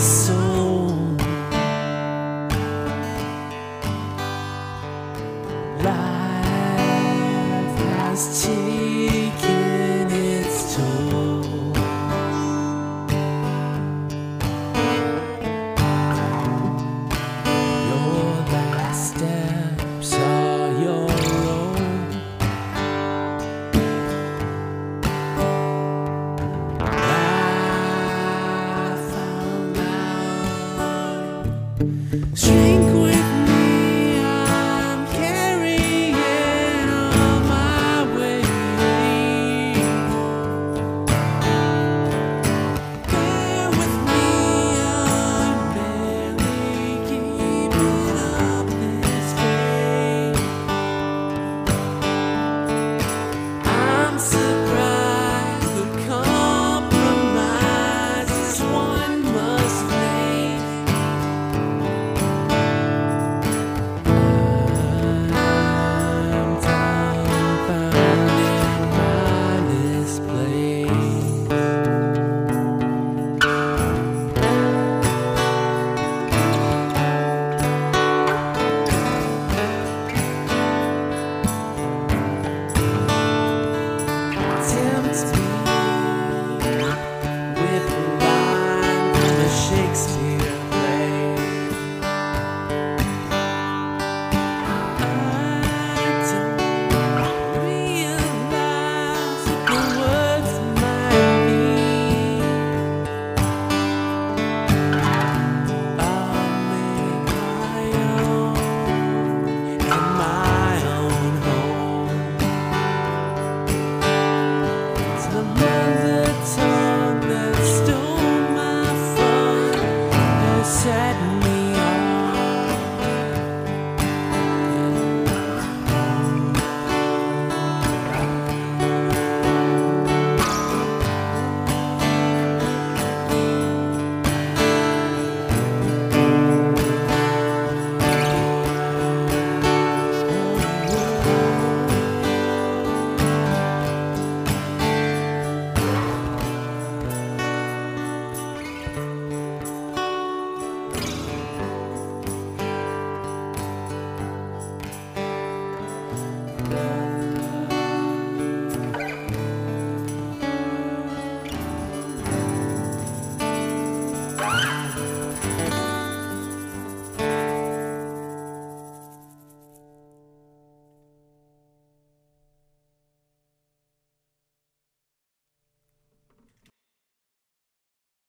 soul. Life has changed. String